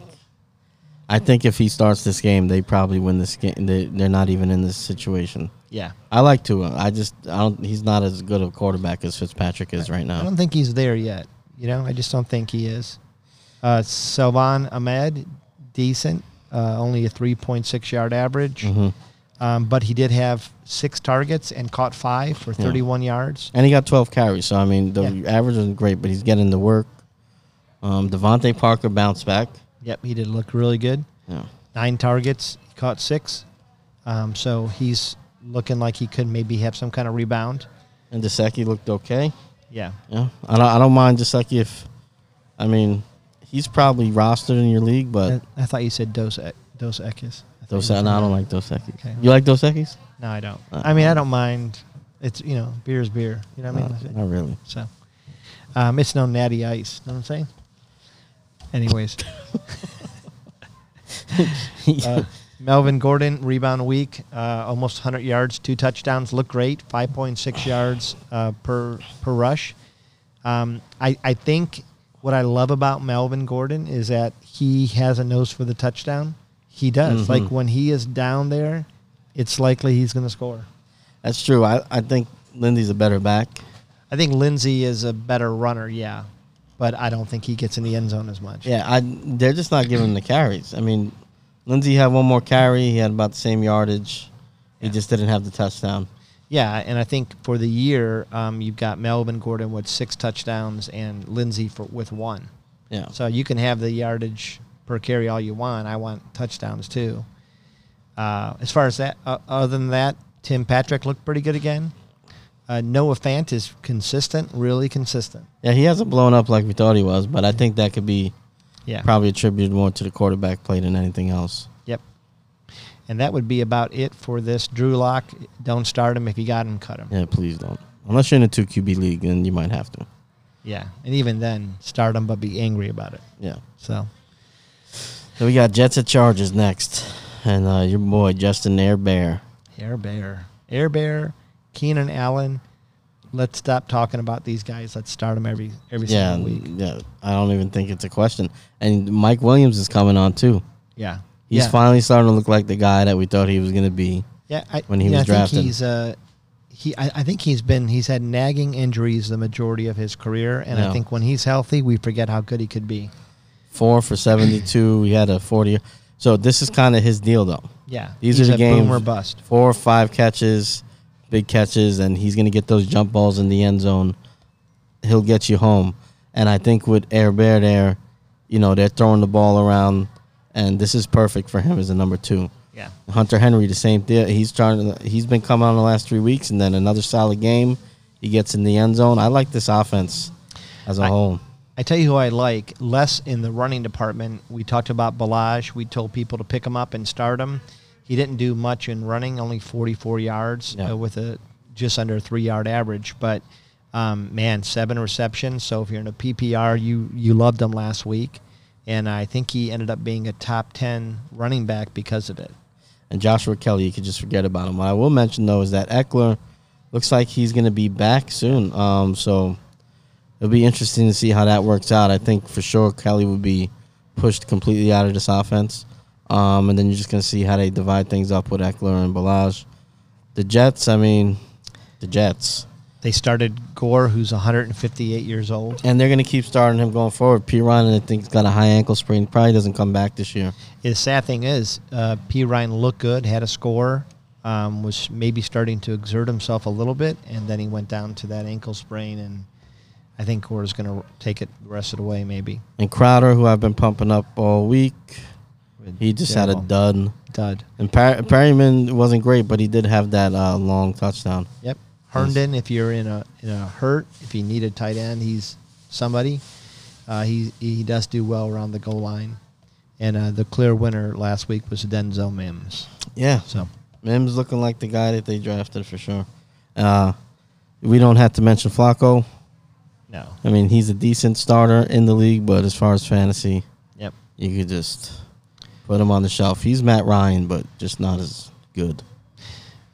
I think if he starts this game, they probably win this game. They, they're not even in this situation. Yeah, I like Tua. I just I don't. He's not as good a quarterback as Fitzpatrick is right now. I don't think he's there yet. You know, I just don't think he is. Uh, Salvon Ahmed, decent, uh, only a 3.6 yard average, hmm um, but he did have six targets and caught five for 31 yards. And he got 12 carries. So I mean, the Yeah. average isn't great, but he's getting the work. Um, DeVante Parker bounced back. Yep, he did look really good. Yeah. Nine targets, he caught six. Um, so he's looking like he could maybe have some kind of rebound. And Dusecki looked okay. Yeah. Yeah, I don't. I don't mind Dusecki if, I mean, he's probably rostered in your league, but I, I thought you said Dos, E- Dos Equis. Dos. No, I don't like Dos Equis. Okay. You like Dos Equis? No, I don't. Uh, I mean, I don't mind. It's, you know, beer is beer. You know what I No, mean? not really. So, um, it's no natty ice. Know what I'm saying? Anyways, uh, Melvin Gordon rebound week, uh, almost 100 yards, two touchdowns, look great, 5.6 yards uh, per per rush. Um, I I think what I love about Melvin Gordon is that he has a nose for the touchdown. He does. Mhm. Like when he is down there, it's likely he's going to score. That's true. I, I think Lindsay's a better back. I think Lindsay is a better runner, yeah, but I don't think he gets in the end zone as much. Yeah, I. They're just not giving him the carries. I mean, Lindsay had one more carry. He had about the same yardage. He just didn't have the touchdown. Yeah, and I think for the year, um, you've got Melvin Gordon with six touchdowns and Lindsay for with one. Yeah. So you can have the yardage per carry all you want. I want touchdowns too. Uh, as far as that, uh, other than that, Tim Patrick looked pretty good again. Uh, Noah Fant is consistent, really consistent. Yeah, he hasn't blown up like we thought he was, but I think that could be Yeah. probably attributed more to the quarterback play than anything else. Yep. And that would be about it for this. Drew Lock, don't start him. If you got him, cut him. Yeah, please don't. Unless you're in a two QB league, then you might have to. Yeah. And even then, start him, but be angry about it. Yeah. So, So we got Jets at Chargers next, and uh, your boy Justin Air Bear. Air Bear. Air Bear, Keenan Allen. Let's stop talking about these guys. Let's start them every every Yeah, single week. yeah. I don't even think it's a question. And Mike Williams is coming on too. Yeah. He's yeah. finally starting to look like the guy that we thought he was going to be. Yeah, I, when he yeah, was I drafted. think he's uh, he. I, I think he's been he's had nagging injuries the majority of his career, and Yeah. I think when he's healthy, we forget how good he could be. Four for 72. he had a 40. So this is kind of his deal, though. Yeah, These he's are the games. boom or bust. Four or five catches, big catches, and he's going to get those jump balls in the end zone. He'll get you home. And I think with Herbert there, you know, they're throwing the ball around, and this is perfect for him as a number two. Yeah. Hunter Henry, the same deal. He's trying. To, he's been coming on the last three weeks, and then another solid game. He gets in the end zone. I like this offense as a I- whole. I tell you who I like less in the running department. We talked about Ballage. We told people to pick him up and start him. He didn't do much in running, only 44 yards uh, with a just under a three yard average. But um, man, seven receptions. So if you're in a PPR, you you loved him last week, and I think he ended up being a top 10 running back because of it. and Joshua Kelley, you could just forget about him. What I will mention though is that Ekeler looks like he's going to be back soon. Um, so it'll be interesting to see how that works out. I think for sure Kelley would be pushed completely out of this offense, um, and then you're just going to see how they divide things up with Ekeler and Ballage. The Jets, I mean, the Jets, They started Gore, who's 158 years old. and they're going to keep starting him going forward. Perine, I think, has got a high ankle sprain. Probably doesn't come back this year. The sad thing is, uh, Perine looked good, had a score, um, was maybe starting to exert himself a little bit, and then he went down to that ankle sprain, and I think Gore is going to take it the rest of the way, maybe. And Crowder, who I've been pumping up all week, he just had a dud. dud. And Par- Perriman wasn't great, but he did have that uh, long touchdown. Yep. Herndon, if you're in a in a hurt, if you need a tight end, he's somebody. Uh, he he does do well around the goal line, and uh, the clear winner last week was Denzel Mims. Yeah, So Mims looking like the guy that they drafted for sure. Uh, we don't have to mention Flacco. no, I mean, he's a decent starter in the league, but as far as fantasy, yep. you could just put him on the shelf. He's Matt Ryan, but just not as good.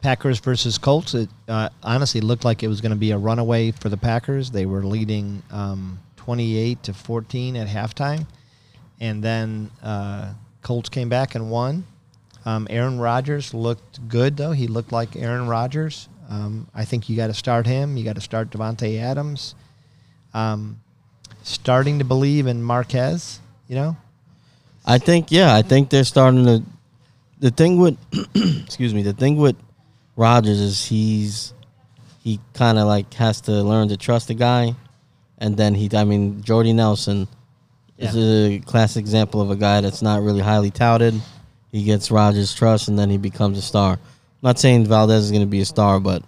Packers versus Colts. It uh, honestly looked like it was going to be a runaway for the Packers. They were leading um, 28 to 14 at halftime, and then uh, Colts came back and won. Um, Aaron Rodgers looked good though. He looked like Aaron Rodgers. Um, I think you got to start him. You got to start Davante Adams. Um, starting to believe in Marquez. You know, I think, yeah, I think they're starting to. The thing with, excuse me, the thing with Rodgers is he's he kind of like has to learn to trust the guy, and then he, I mean, Jordy Nelson is a classic example of a guy that's not really highly touted. He gets Rodgers' trust, and then he becomes a star. I'm not saying Valdes is going to be a star, but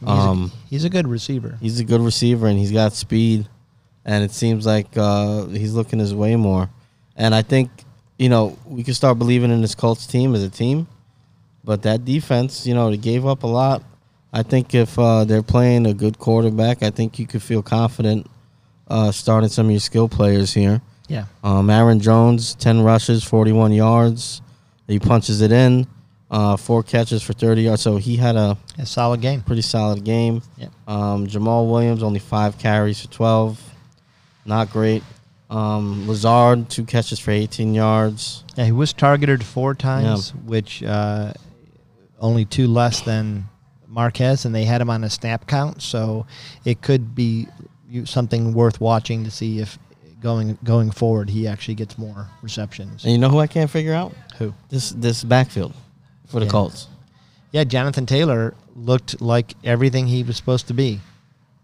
he's, um, a, he's a good receiver. he's a good receiver and he's got speed and it seems like uh, he's looking his way more and i think you know we can start believing in this colts team as a team but that defense you know they gave up a lot i think if uh, they're playing a good quarterback i think you could feel confident uh, starting some of your skill players here Yeah. um, aaron jones 10 rushes 41 yards he punches it in uh, four catches for 30 yards so he had a A solid game. pretty solid game Yep. um, Jamaal Williams only five carries for twelve, not great. Um, Lazard two catches for eighteen yards. Yeah, he was targeted four times, which uh, only two less than Marquez, and they had him on a snap count. So it could be something worth watching to see if going going forward he actually gets more receptions. And you know who I can't figure out? Who? This this backfield for the Yeah. Colts. Yeah, Jonathan Taylor looked like everything he was supposed to be.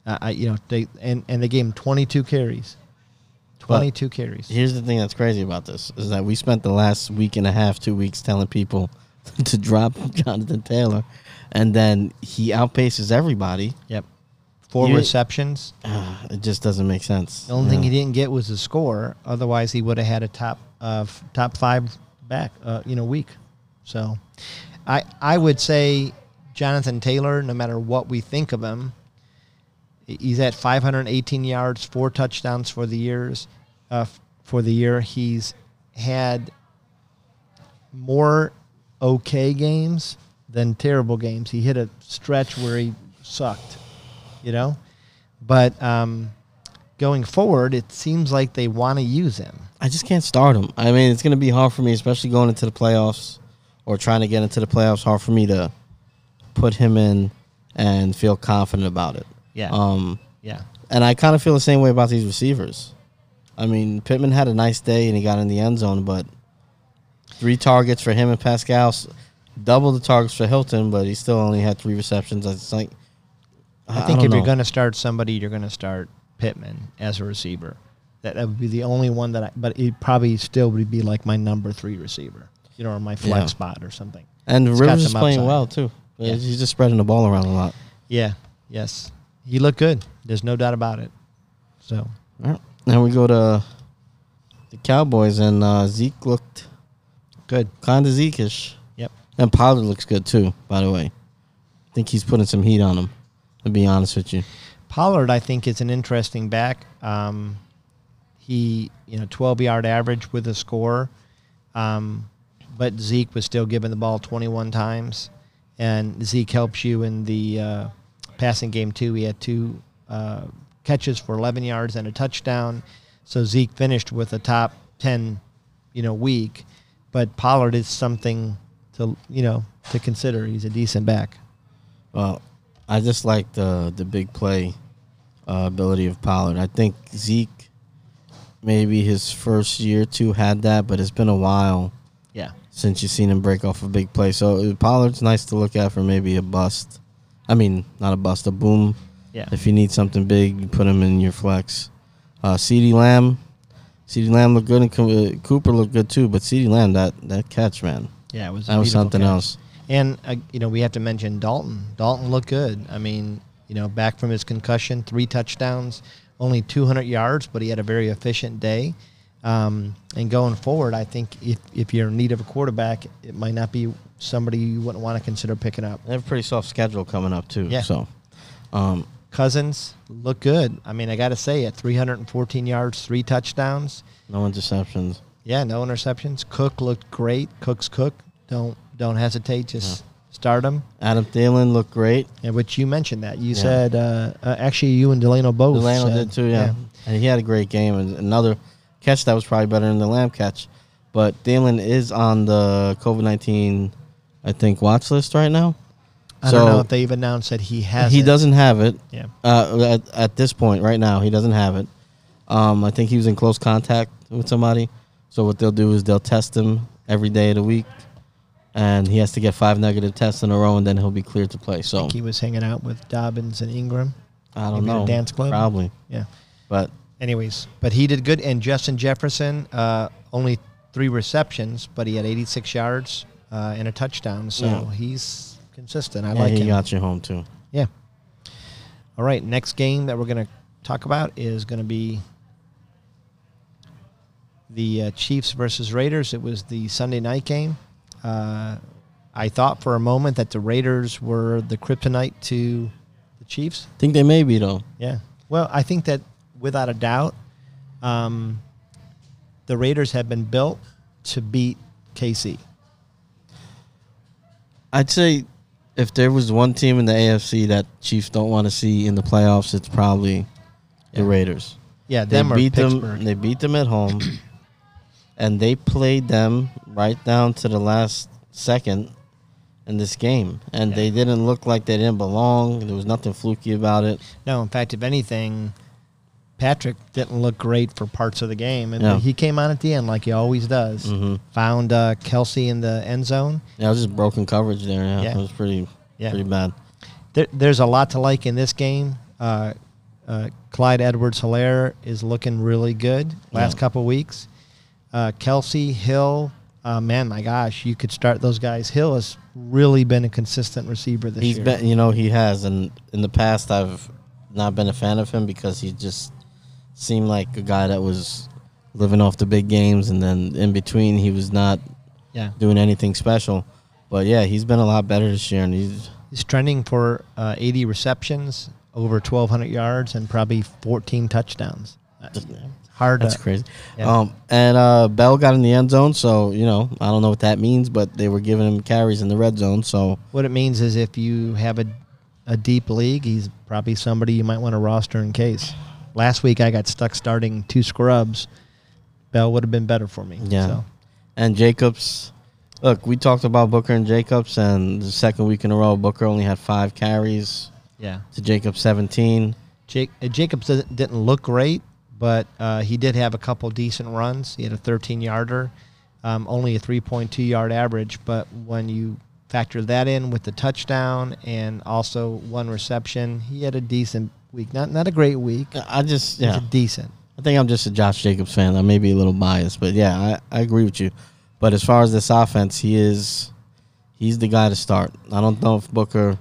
Uh, I, you know, they and, and they gave him 22 carries. 22 carries. Here's the thing that's crazy about this is that we spent the last week and a half, two weeks telling people to drop Jonathan Taylor, and then he outpaces everybody. Yep. Four You- receptions. It just doesn't make sense. The only thing Yeah. he didn't get was a score. Otherwise, he would have had a top uh, f- top five back, uh, you know, week. So, I I would say Jonathan Taylor. No matter what we think of him, he's at 518 yards, four touchdowns for the years. Uh, for the year, he's had more okay games than terrible games. He hit a stretch where he sucked, you know. But um, going forward, it seems like they want to use him. I just can't start him. I mean, it's going to be hard for me, especially going into the playoffs or trying to get into the playoffs. Hard for me to put him in and feel confident about it. Yeah, Um, yeah, and I kind of feel the same way about these receivers. I mean, Pittman had a nice day and he got in the end zone, but three targets for him and Pascal. double the targets for Hilton, but he still only had three receptions. It's like I think don't if you're going to start somebody, you're going to start Pittman as a receiver. That that would be the only one that I. But it probably still would be like my number three receiver, you know, or my flex Yeah. spot or something. and It's Rivers is playing upside. well too. Yeah. He's just spreading the ball around a lot. Yeah. Yes. He looked good. There's no doubt about it. So All right. Now we go to the Cowboys, and uh, Zeke looked good. kind of Zeke-ish. Yep. And Pollard looks good too, by the way. I think he's putting some heat on him, to be honest with you. Pollard, I think, is an interesting back. Um, he, you know, 12 yard average with a score, um, but Zeke was still given the ball 21 times, and Zeke helps you in the uh, passing game too. He had two uh, catches for 11 yards and a touchdown, so Zeke finished with a top 10, you know, week. But Pollard is something to you know to consider. He's a decent back. Well, I just like the the big play uh, ability of Pollard. I think Zeke, maybe his first year or two had that, but it's been a while Yeah. since you've seen him break off a big play. So uh, Pollard's nice to look at for maybe a bust. I mean, not a bust, a boom. Yeah. If you need something big, you put him in your flex. Uh, CeeDee Lamb, CeeDee Lamb looked good, and uh, Cooper looked good too. But CeeDee Lamb, that that catch, man, Yeah, it was. that was something catch. else. And uh, you know, we have to mention Dalton. Dalton looked good. I mean, you know, back from his concussion, three touchdowns, only 200 yards, but he had a very efficient day. Um, and going forward, I think if if you're in need of a quarterback, it might not be somebody you wouldn't want to consider picking up. They have a pretty soft schedule coming up too. Yeah. So, um, Cousins look good. I mean, I got to say, at 314 yards, three touchdowns. no interceptions. Yeah, no interceptions. Cook looked great. Cook's Cook. Don't don't hesitate. Just start him. Adam Thielen looked great. And which you mentioned that you Yeah. said uh, uh, actually you and Delano both. Delano said- did too, yeah. And he had a great game. And another catch that was probably better than the Lamb catch. But Thielen is on the COVID nineteen, I think, watch list right now. I so don't know if they've announced that he has. he it. doesn't have it Yeah. uh, at, at this point right now. He doesn't have it. Um, I think he was in close contact with somebody. So what they'll do is they'll test him every day of the week, and he has to get five negative tests in a row, and then he'll be cleared to play. I So think he was hanging out with Dobbins and Ingram. I don't maybe know. dance club? probably, Yeah. but Anyways, but he did good. And Justin Jefferson, uh, only three receptions, but he had 86 yards uh, and a touchdown. So Yeah. he's consistent. I yeah, like he him. got you home too. Yeah. All right. Next game that we're going to talk about is going to be the uh, Chiefs versus Raiders. It was the Sunday night game. Uh, I thought for a moment that the Raiders were the kryptonite to the Chiefs. think they may be though. Yeah. Well, I think that without a doubt, um, the Raiders have been built to beat KC. I'd say if there was one team in the AFC that Chiefs don't want to see in the playoffs, it's probably the Yeah. Raiders. Yeah, They beat them. They beat them at home, and they played them right down to the last second in this game. And Yeah. they didn't look like they didn't belong. There was nothing fluky about it. No, in fact, if anything, Patrick didn't look great for parts of the game, and Yeah. he came on at the end like he always does. Mhm. Found uh, Kelce in the end zone. Yeah, it was just broken coverage there. Yeah, Yeah. it was pretty, Yeah. pretty bad. There, there's a lot to like in this game. Uh, uh, Clyde Edwards-Hilaire is looking really good last Yeah. couple weeks. Uh, Kelce Hill, uh, man, my gosh, you could start those guys. Hill has really been a consistent receiver this He's year. been, you know, he has, and in the past, I've not been a fan of him because he just seemed like a guy that was living off the big games, and then in between, he was not yeah, doing anything special. But yeah, he's been a lot better this year, and he's he's trending for uh, 80 receptions, over 1,200 yards, and probably 14 touchdowns. Uh, Hard. that's to, crazy. yeah. Um, and uh, Bell got in the end zone, so you know, I don't know what that means, but they were giving him carries in the red zone, so What it means is if you have a, a deep league, he's probably somebody you might want to roster in case. Last week I got stuck starting two scrubs. Bell would have been better for me. Yeah. So, And Jacobs, look, we talked about Booker and Jacobs, and the second week in a row, Booker only had five carries yeah. to Jacobs 17. Jake, uh, Jacobs didn't look great, but uh, he did have a couple decent runs. He had a 13 yarder, um, only a 3.2 yard average. But when you factor that in with the touchdown and also one reception, he had a decent week. Not not a great week. I just yeah. a decent. I think I'm just a Josh Jacobs fan. I may be a little biased, but yeah, I, I agree with you. But as far as this offense, he is he's the guy to start. I don't know if Booker.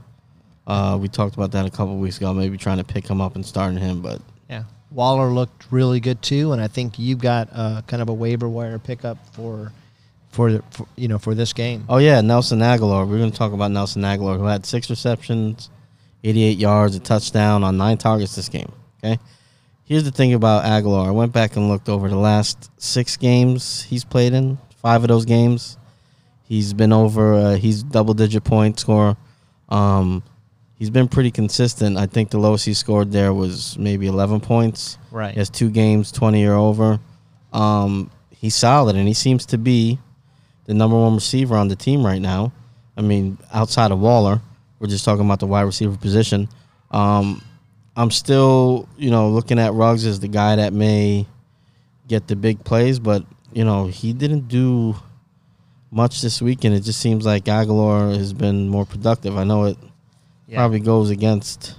Uh, we talked about that a couple weeks ago. Maybe trying to pick him up and starting him, but Yeah. Waller looked really good too, and I think you got uh, kind of a waiver wire pickup for, for, the, for you know for this game. oh yeah, Nelson Agholor. We're going to talk about Nelson Agholor, who had six receptions, 88 yards, a touchdown on nine targets this game. Okay, here's the thing about Agholor. I went back and looked over the last six games he's played in. Five of those games, he's been over. Uh, he's double digit point scorer. Um, he's been pretty consistent. I think the lowest he scored there was maybe 11 points. Right. He has two games, 20 or over. Um, he's solid, and he seems to be the number one receiver on the team right now. I mean, outside of Waller, we're just talking about the wide receiver position. Um, I'm still, you know, looking at Ruggs as the guy that may get the big plays, but you know, he didn't do much this week, and it just seems like Agholor has been more productive. I know it Yeah. probably goes against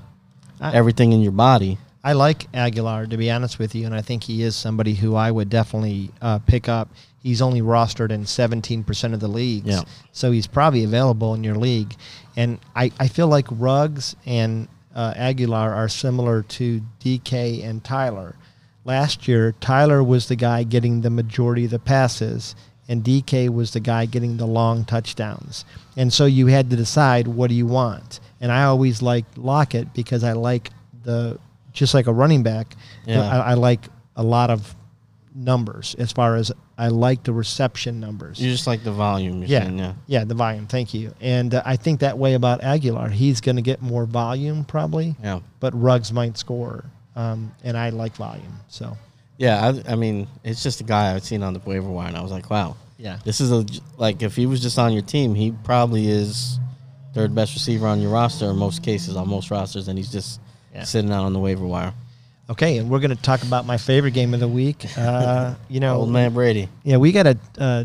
I- everything in your body. I like Agholor to be honest with you, and I think he is somebody who I would definitely uh, pick up. He's only rostered in 17% of the leagues, Yeah. so he's probably available in your league. And I, I feel like Ruggs and uh, Agholor are similar to DK and Tyler. Last year, Tyler was the guy getting the majority of the passes, and DK was the guy getting the long touchdowns. And so you had to decide what do you want. And I always like Lockett because I like the just like a running back. Yeah. I, I like a lot of numbers as far as I like the reception numbers. You just like the volume. You're Yeah, saying, yeah. yeah, the volume. Thank you. And uh, I think that way about Agholor. He's going to get more volume probably, Yeah. but Ruggs might score. Um, and I like volume. So Yeah, I, I mean, it's just a guy I've seen on the waiver wire, and I was like, wow, yeah, this is a like if he was just on your team, he probably is third best receiver on your roster in most cases, on most rosters, and he's just Yeah. sitting out on the waiver wire. Okay. And we're going to talk about my favorite game of the week. Uh, you know, Old man Brady. Yeah, we got a uh,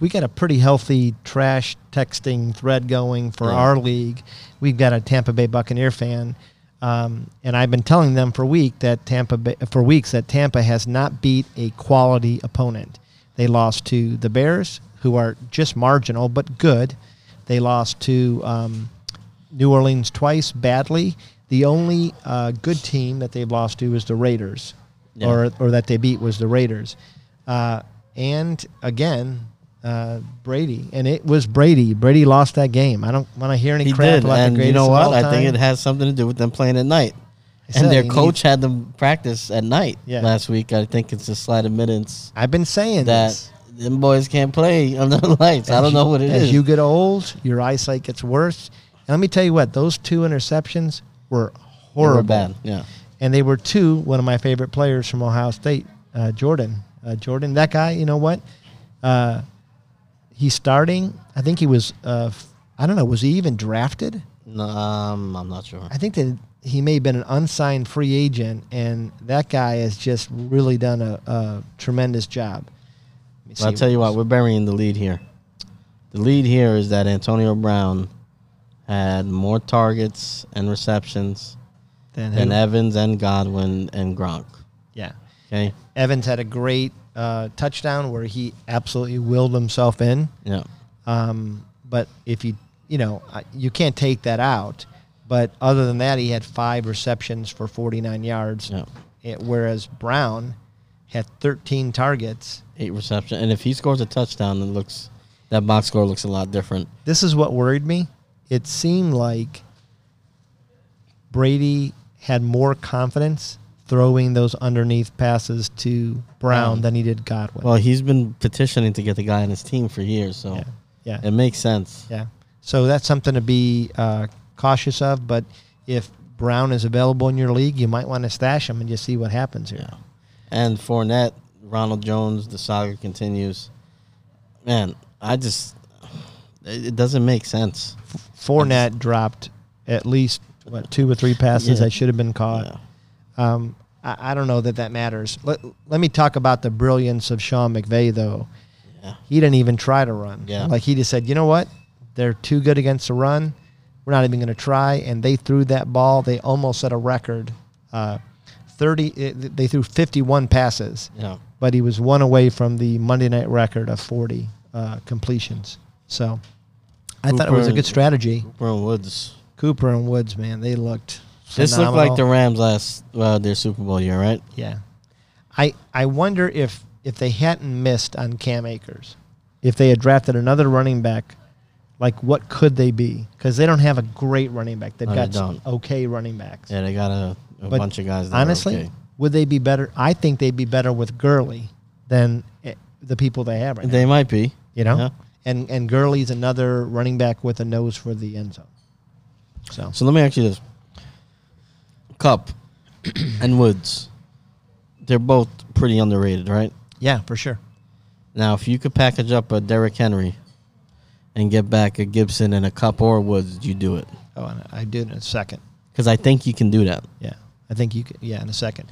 we got a pretty healthy trash texting thread going for Yeah. our league. We've got a Tampa Bay Buccaneer fan, um, and I've been telling them for week that Tampa Bay, for weeks that Tampa has not beat a quality opponent. They lost to the Bears, who are just marginal but good. They lost to um, New Orleans twice badly. The only uh, good team that they've lost to is the Raiders, Yeah. or or that they beat was the Raiders. Uh, and again, uh, Brady, and it was Brady. Brady lost that game. I don't want to hear any He crap did, about the and you know what? I think it has something to do with them playing at night. Said And their he coach had them practice at night Yeah. last week. I think it's a slight admittance I've been saying that this. them boys can't play under the lights. I don't you- know what it is. As you get old, your eyesight gets worse. And let me tell you what; those two interceptions were horrible. were bad. Yeah. and they were two one of my favorite players from Ohio State, uh, Jordan. Uh, Jordan, that guy, you know what? Uh, he's starting. I think he was. Uh, I don't know. Was he even drafted? No, um, I'm not sure. I think that he may have been an unsigned free agent, and that guy has just really done a, a tremendous job. Let me But I'll tell you what, we're burying the lead here. The lead here is that Antonio Brown had more targets and receptions Then than? Evans and Godwin and Gronk. yeah. Okay. Evans had a great uh, touchdown where he absolutely willed himself in. Yeah. Um, but if you, you know, you can't take that out. But other than that, he had five receptions for 49 yards. Yeah. It- whereas Brown had 13 targets. Eight reception. And if he scores a touchdown, it looks that box score looks a lot different. This is what worried me. It seemed like Brady had more confidence throwing those underneath passes to Brown Um, than he did Godwin. Well, he's been petitioning to get the guy on his team for years, so yeah, yeah, it makes sense. yeah. So that's something to be uh, cautious of. But if Brown is available in your league, you might want to stash him and just see what happens here. Yeah. And Fournette, Ronald Jones, the saga continues. Man, I just it doesn't make sense. Fournette dropped at least what two or three passes Yeah. that should have been caught. Yeah. Um, I, I don't know that that matters. Let, let me talk about the brilliance of Sean McVay, though. Yeah. He didn't even try to run. Yeah. Like he just said, you know what? they're too good against the run. We're not even going to try. And they threw that ball. They almost set a record. Uh, 30. It, they threw 51 passes, Yeah. but he was one away from the Monday night record of 40 uh, completions. So I thought it was a good strategy. Cooper and Woods. Cooper and Woods, man, they looked. This looked like the. Rams last uh, their Super Bowl year, right? Yeah, I I wonder if if they hadn't missed on Cam Akers, if they had drafted another running back, like what could they be? Because they don't have a great running back. They've No, they got some okay running backs. Yeah, they got a, a bunch of guys. That are Honestly, okay. would they be better? I think they'd be better with Gurley than eh, the people they have right now. they might be. You know, Yeah. And and Gurley's another running back with a nose for the end zone. So So let me ask you this: Kupp and Woods, they're both pretty underrated, right? yeah, for sure. Now, if you could package up a Derrick Henry and get back a Gibson and a Kupp or Woods, you do it Oh, I do it in a second. because I think you can do that. Yeah, I think you can. Yeah, in a second.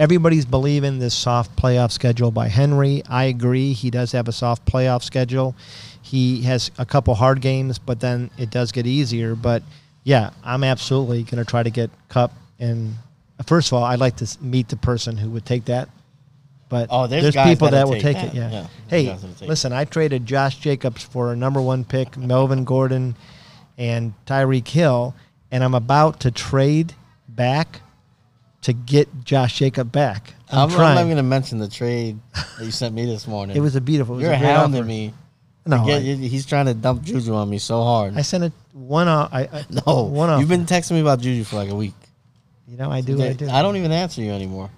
Everybody's believing this soft playoff schedule by Henry. I agree. He does have a soft playoff schedule. He has a couple hard games, but then it does get easier. But yeah, I'm absolutely going to try to get Kupp. And first of all, I'd like to meet the person who would take that. But Oh, there's guys people that'll take take it. Yeah. Yeah, Hey, listen, I traded Josh Jacobs for a number one pick, Melvin Gordon, and Tyreek Hill, and I'm about to trade back to get Josh Jacob back. I'm, I'm, not going to mention the trade that you sent me this morning. it was a beautiful. It was You're hounding offer. me. No, Get- I, he's trying to dump Juju on me so hard. I sent it one off. I, I no, one off. you've been texting me about Juju for like a week. You know, I do. I do. I don't even answer you anymore.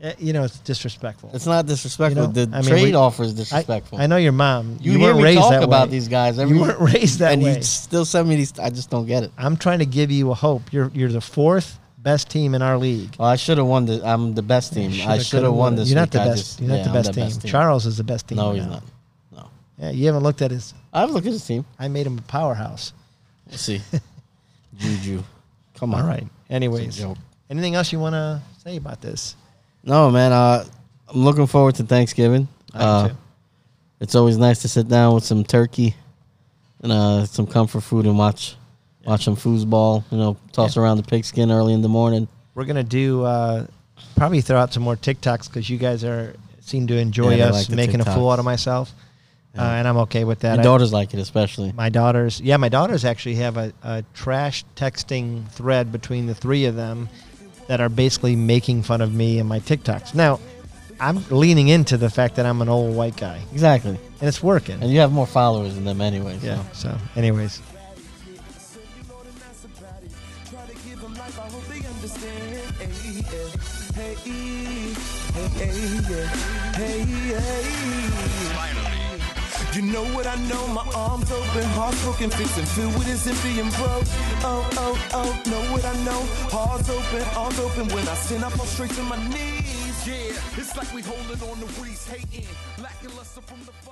Eh, You know, it's disrespectful. It's not disrespectful. You know, the I mean, trade we- offer is disrespectful. I know your mom. You, You, hear weren't me raised talk that about way. these guys every You weren't raised that and way. you still send me these. I just don't get it. I'm trying to give you a hope. You're you're the fourth best team in our league. Well, I should have won. The, I'm the best team. I Shoulda, should have won this. You're not the best. just- you're not yeah, the I'm best team. Charles is the best team. No, right he's now. not. No, Yeah, you haven't looked at his. I've looked at his team. I made him a powerhouse. Let's see. Juju, come on. All right. Anyways, anything else you want to say about this? No, man. Uh, I'm looking forward to Thanksgiving. I Uh, too. it's always nice to sit down with some turkey and uh, some comfort food and watch watch some foosball. You know, toss Yeah. around the pigskin early in the morning. We're gonna do uh, probably throw out some more TikToks because you guys are seem to enjoy Yeah, us like the making a fool out of myself, uh, and I'm okay with that. Your I- daughters like it especially. my daughters, yeah, my daughters actually have a, a trash texting thread between the three of them that are basically making fun of me and my TikToks. Now, I'm leaning into the fact that I'm an old white guy, Exactly. and it's working. And you have more followers than them anyway. So. yeah. So, anyways, hey, hey, hey. You know what I know, my arms open, hearts broken, fixing with this empty and broke. Oh, oh, oh, know what I know, hearts open, arms open. When I stand up, I'm straight to my knees. Yeah, it's like we holding on to Reese, hating, lackluster from the.